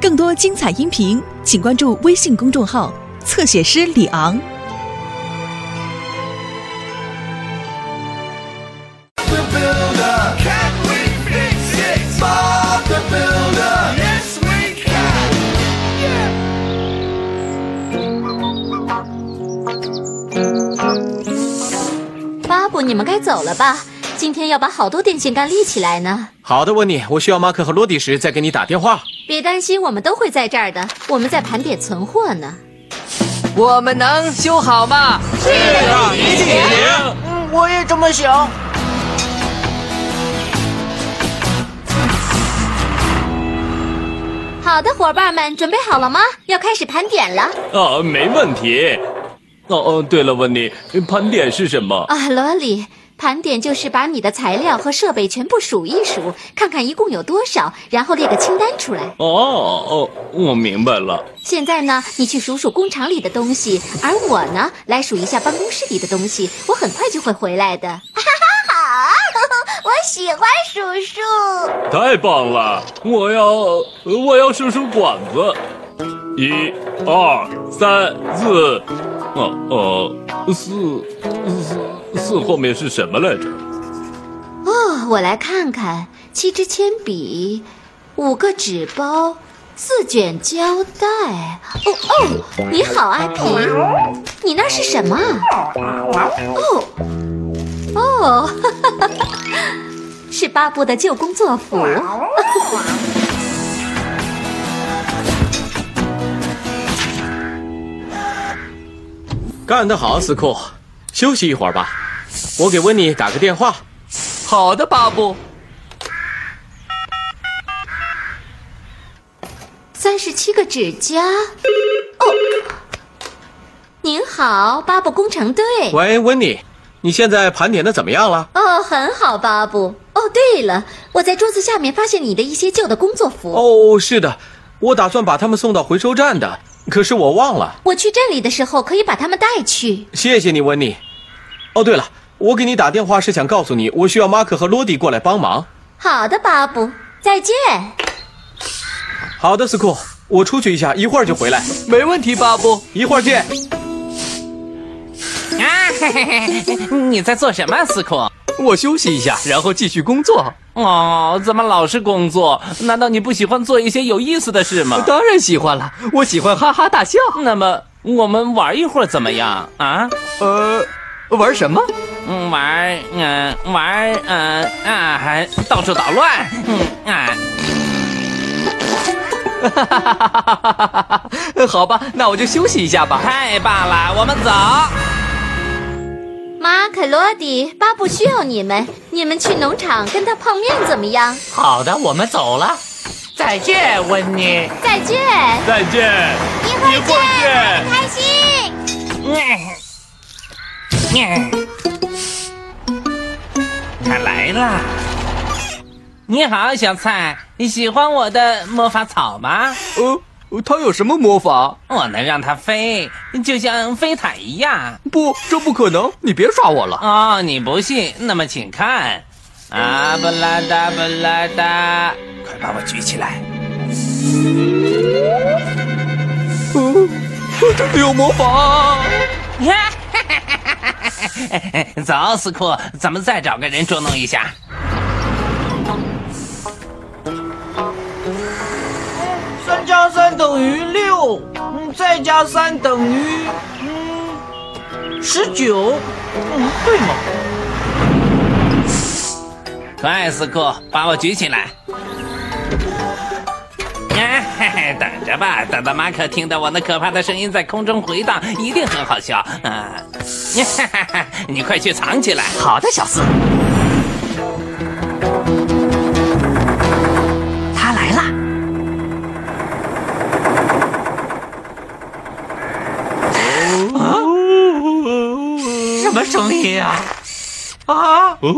更多精彩音频，请关注微信公众号“侧写师李昂”。巴布，你们该走了吧？今天要把好多电线杆立起来呢。好的，温妮，我需要马克和罗迪时再给你打电话。别担心，我们都会在这儿的。我们在盘点存货呢。我们能修好吗？是一定行。嗯，我也这么想。好的，伙伴们，准备好了吗？要开始盘点了。啊，没问题。哦哦，对了，温妮，盘点是什么？啊，罗里，盘点就是把你的材料和设备全部数一数，看看一共有多少，然后列个清单出来。哦哦，我明白了。现在呢，你去数数工厂里的东西，而我呢，来数一下办公室里的东西。我很快就会回来的。哈哈好，我喜欢数数。太棒了！我要我要数数管子，一、二、三、四，哦哦，四后面是什么来着？哦，我来看看，七支铅笔，五个纸包，四卷胶带。哦哦，你好，阿皮，你那是什么？哦哦，哈哈哈，是巴布的旧工作服。干得好，斯库，休息一会儿吧。我给温妮打个电话。好的，巴布。三十七个指甲。哦，您好，巴布工程队。喂，温妮，你现在盘点的怎么样了？哦，很好，巴布。哦，对了，我在桌子下面发现你的一些旧的工作服。哦，是的，我打算把它们送到回收站的，可是我忘了。我去镇里的时候可以把它们带去。谢谢你，温妮。哦，对了，我给你打电话是想告诉你，我需要马克和罗迪过来帮忙。好的，巴布，再见。好的，斯库，我出去一下，一会儿就回来。没问题，巴布。一会儿见。啊，嘿嘿嘿，你在做什么，斯库？我休息一下，然后继续工作。哦，怎么老是工作？难道你不喜欢做一些有意思的事吗？当然喜欢了，我喜欢哈哈大笑。那么我们玩一会儿怎么样啊？呃，玩什么？嗯，玩，嗯、玩，嗯、啊，还到处捣乱，嗯啊。哈哈哈哈哈！好吧，那我就休息一下吧。太棒了，我们走。马可、罗迪、巴布需要你们，你们去农场跟他碰面怎么样？好的，我们走了。再见，温妮。再见。再见，一会儿见。开心。他来了。你好，小菜，你喜欢我的魔法草吗？呃，他有什么魔法？我能让它飞，就像飞毯一样。不，这不可能！你别耍我了。哦，你不信？那么请看，啊布拉达布拉达，快把我举起来！呃，这里有魔法。走，斯库，咱们再找个人捉弄一下。三加三等于六，嗯，再加三等于嗯十九，嗯，对吗？快，斯库，把我举起来！哎，嘿嘿，等着吧，等到马可听到我那可怕的声音在空中回荡，一定很好笑。啊，哈哈哈，你快去藏起来。好的，小四。他来了。啊？什么声音啊？啊！哦，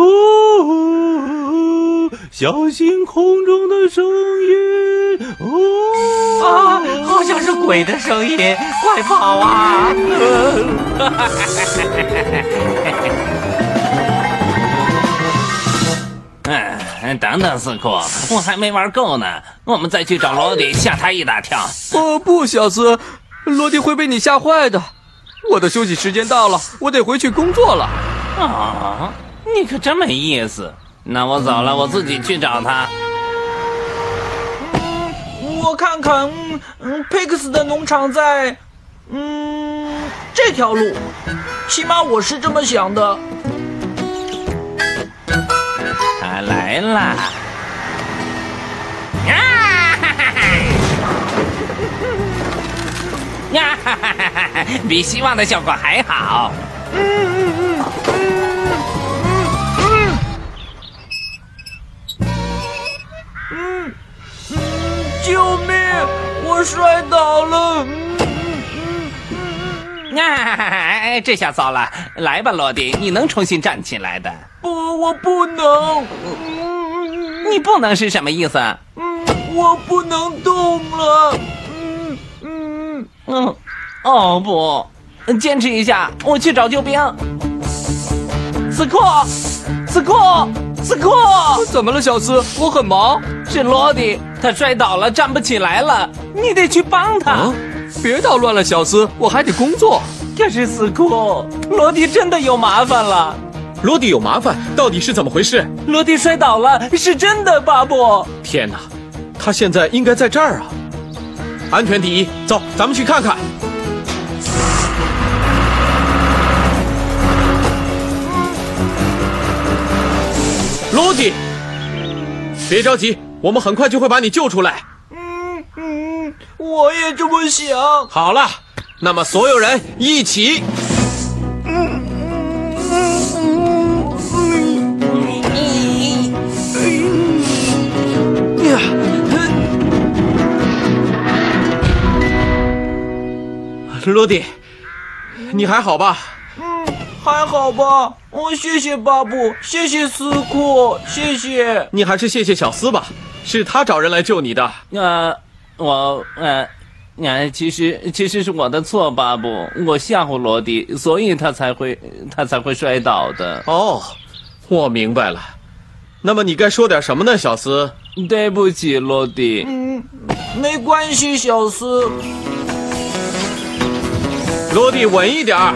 小心空中的声音。哦，啊，好像是鬼的声音，快跑啊！嗯，等等，四库，我还没玩够呢，我们再去找罗迪，吓他一大跳。哦不，小斯，罗迪会被你吓坏的。我的休息时间到了，我得回去工作了。啊，你可真没意思。那我走了，我自己去找他。我看看，嗯嗯，佩克斯的农场在，嗯，这条路，起码我是这么想的。他来啦！啊哈哈哈！呀哈哈哈哈！比希望的效果还好。嗯嗯嗯嗯嗯嗯，救命！我摔倒了。嗯嗯嗯啊，这下糟了！来吧，罗迪，你能重新站起来的。不，我不能。嗯你不能是什么意思？嗯，我不能动了。嗯嗯嗯，哦不，坚持一下，我去找救兵。斯库，斯库，斯库，怎么了，小斯？我很忙。是罗迪，他摔倒了，站不起来了，你得去帮他。啊别捣乱了，小斯，我还得工作。可是死库，罗迪真的有麻烦了。罗迪有麻烦，到底是怎么回事？罗迪摔倒了，是真的，巴布。天哪，他现在应该在这儿啊！安全第一，走，咱们去看看。罗迪，别着急，我们很快就会把你救出来。嗯嗯，我也这么想。好了，那么所有人一起。嗯嗯嗯。啊。啊罗迪，你还好吧？嗯，还好吧。哦，谢谢巴布，谢谢斯库，谢谢。你还是谢谢小斯吧，是他找人来救你的。呃，我呃，呃，其实其实是我的错，巴布，我吓唬罗迪，所以他才会他才会摔倒的。哦，我明白了。那么你该说点什么呢，小斯？对不起，罗迪。嗯，没关系，小斯。罗迪，稳一点儿。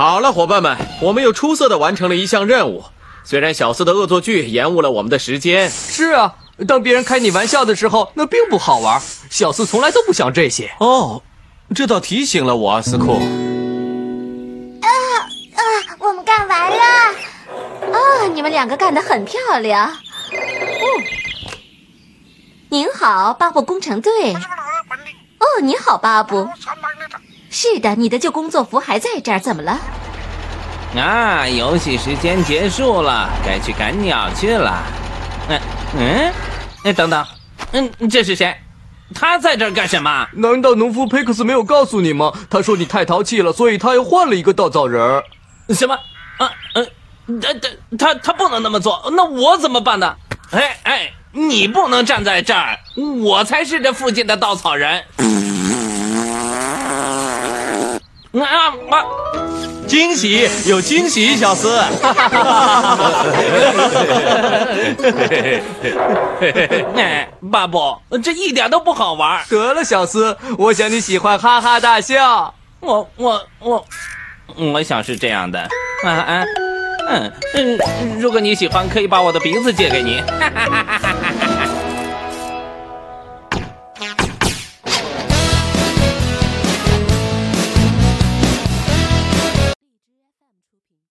好了，伙伴们，我们又出色的完成了一项任务。虽然小四的恶作剧延误了我们的时间，是啊，当别人开你玩笑的时候，那并不好玩。小四从来都不想这些。哦，这倒提醒了我，斯库。啊啊，我们干完了。啊，你们两个干得很漂亮。嗯，您好，巴布工程队。哦，你好，巴布。是的，你的旧工作服还在这儿，怎么了？啊，游戏时间结束了，该去赶鸟去了。嗯嗯，哎，等等，嗯，这是谁？他在这儿干什么？难道农夫佩克斯没有告诉你吗？他说你太淘气了，所以他又换了一个稻草人儿。什么？啊嗯，他他他他不能那么做，那我怎么办呢？哎哎，你不能站在这儿，我才是这附近的稻草人。啊啊！惊喜有惊喜，小斯。哎，巴布，这一点都不好玩。得了，小斯，我想你喜欢哈哈大笑。我我我，我想是这样的。啊啊，嗯嗯，如果你喜欢，可以把我的鼻子借给你。哈哈哈哈。